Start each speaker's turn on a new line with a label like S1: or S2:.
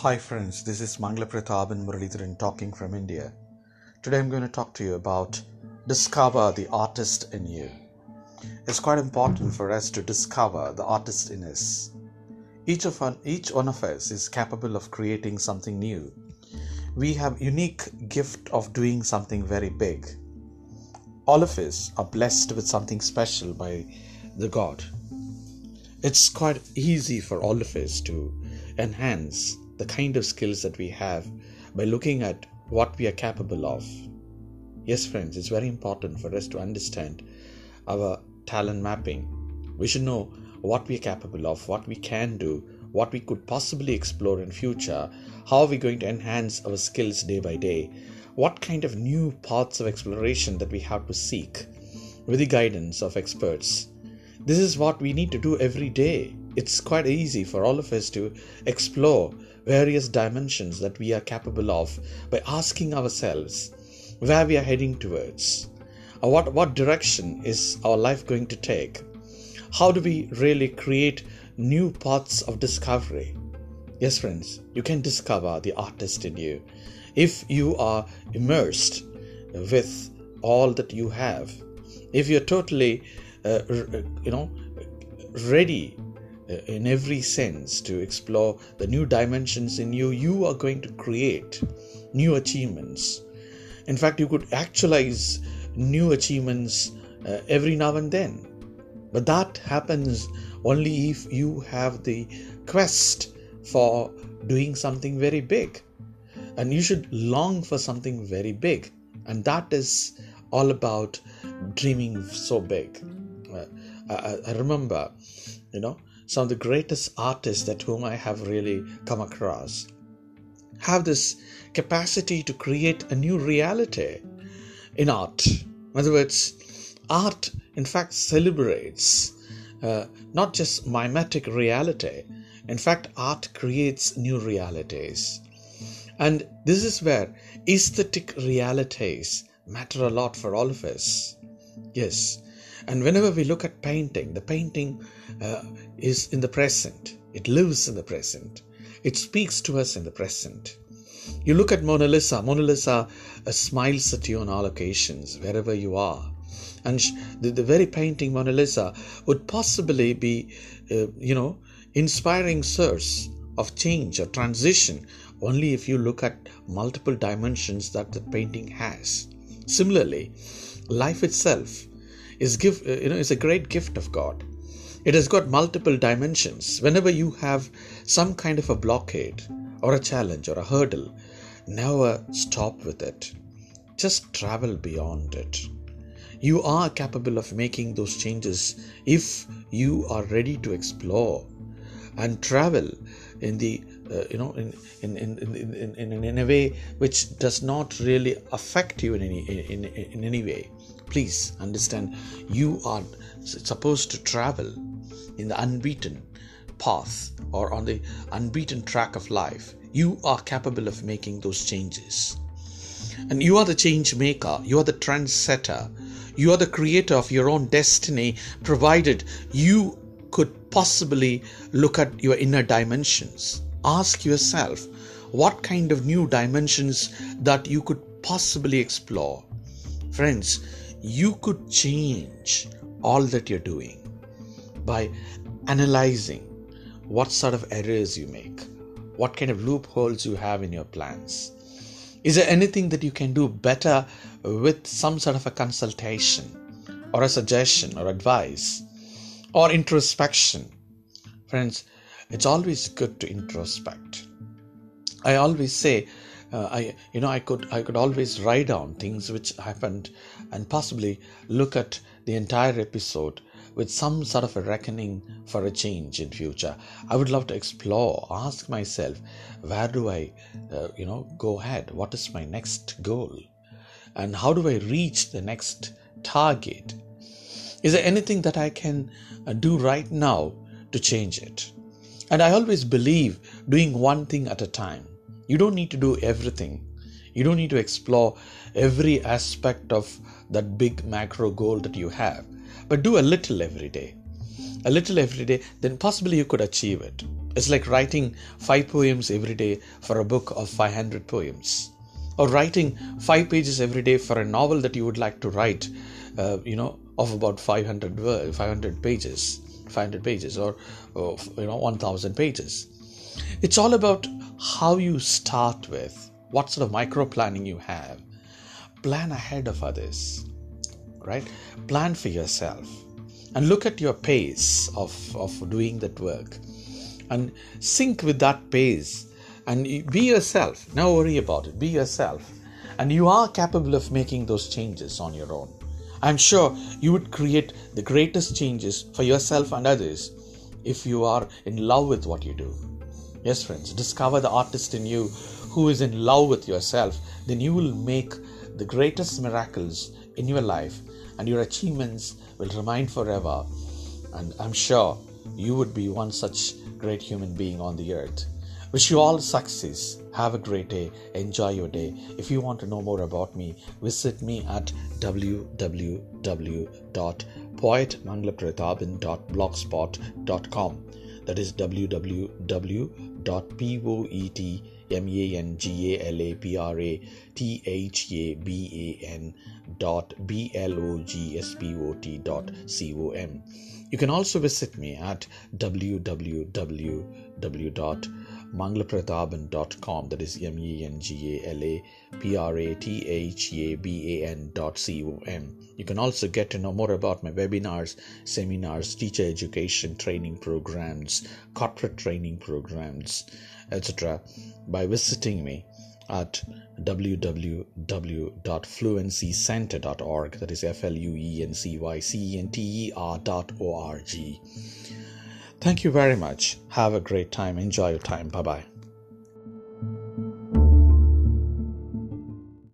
S1: Hi friends, this is Mangala Prathaban and Muralidharan talking from India. Today I'm going to talk to you about discover the artist in you. It's quite important for us to discover the artist in us. Each of each one of us is capable of creating something new. We have unique gift of doing something very big. All of us are blessed with something special by the God. It's quite easy for all of us to enhance the kind of skills that we have by looking at what we are capable of. Yes, friends, it's very important for us to understand our talent mapping. We should know what we are capable of, what we can do, what we could possibly explore in future, how are we going to enhance our skills day by day, what kind of new paths of exploration that we have to seek with the guidance of experts. This is what we need to do every day. It's quite easy for all of us to explore various dimensions that we are capable of by asking ourselves where we are heading towards. Or what, what direction is our life going to take? How do we really create new paths of discovery? Yes, friends, you can discover the artist in you if you are immersed with all that you have. If you're totally, uh, you know, ready uh, in every sense to explore the new dimensions in you, you are going to create new achievements. In fact, you could actualize new achievements uh, every now and then. But that happens only if you have the quest for doing something very big. And you should long for something very big. And that is all about dreaming so big. Uh, I, I remember, you know, some of the greatest artists that whom I have really come across have this capacity to create a new reality in art. In other words, art in fact celebrates uh, not just mimetic reality. In fact, art creates new realities. And this is where aesthetic realities matter a lot for all of us. Yes, and whenever we look at painting, the painting uh, is in the present, it lives in the present, it speaks to us in the present. You look at Mona Lisa, Mona Lisa uh, smiles at you on all occasions, wherever you are. And the, the very painting Mona Lisa would possibly be, uh, you know, inspiring source of change or transition only if you look at multiple dimensions that the painting has. Similarly, life itself is give uh, you know is a great gift of god. It has got multiple dimensions. Whenever you have some kind of a blockade or a challenge or a hurdle never stop with it. Just travel beyond it. You are capable of making those changes if you are ready to explore and travel in the uh, you know in in, in, in, in, in, a way which does not really affect you in any in, in, in any way please understand you are supposed to travel in the unbeaten path or on the unbeaten track of life. You are capable of making those changes. And you are the change maker. You are the trendsetter. You are the creator of your own destiny provided you could possibly look at your inner dimensions. Ask yourself what kind of new dimensions that you could possibly explore? Friends you could change all that you're doing by analyzing what sort of errors you make, what kind of loopholes you have in your plans. Is there anything that you can do better with some sort of a consultation or a suggestion or advice or introspection? Friends, it's always good to introspect. I always say uh, I you know I could I could always write down things which happened and possibly look at the entire episode with some sort of a reckoning for a change in future. I would love to explore ask myself where do i uh, you know go ahead? What is my next goal? And how do i reach the next target? Is there anything that i can uh, do right now to change it? And i always believe doing one thing at a time. You don't need to do everything. You don't need to explore every aspect of that big macro goal that you have, but do a little every day. a little every day, then possibly you could achieve it. It's like writing five poems every day for a book of 500 poems, or writing five pages every day for a novel that you would like to write, uh, you know, of about 500 500 pages, 500 pages, or, or you know, 1,000 pages. It's all about how you start with, what sort of micro planning you have. Plan ahead of others, right? Plan for yourself and look at your pace of, of doing that work and sync with that pace and be yourself. Now worry about it. Be yourself. And you are capable of making those changes on your own. I'm sure you would create the greatest changes for yourself and others if you are in love with what you do. Yes, friends, discover the artist in you who is in love with yourself, then you will make the greatest miracles in your life and your achievements will remain forever. And I'm sure you would be one such great human being on the earth. Wish you all success. Have a great day. Enjoy your day. If you want to know more about me, visit me at www.poetmangalaprathaban.blogspot.com. That is www B L O G S P O T dot C O M. You can also visit me at www.mangalaprathaban.com. That is M E N G A L A P R A T H A B A N dot C O M. You can also get to know more about my webinars, seminars, teacher education training programs, corporate training programs, etc. by visiting me at www.fluencycenter.org that is f-l-u-e-n-c-y-c-e-n-t-e-r dot o-r-g thank you very much. Have a great time. Enjoy your time. Bye bye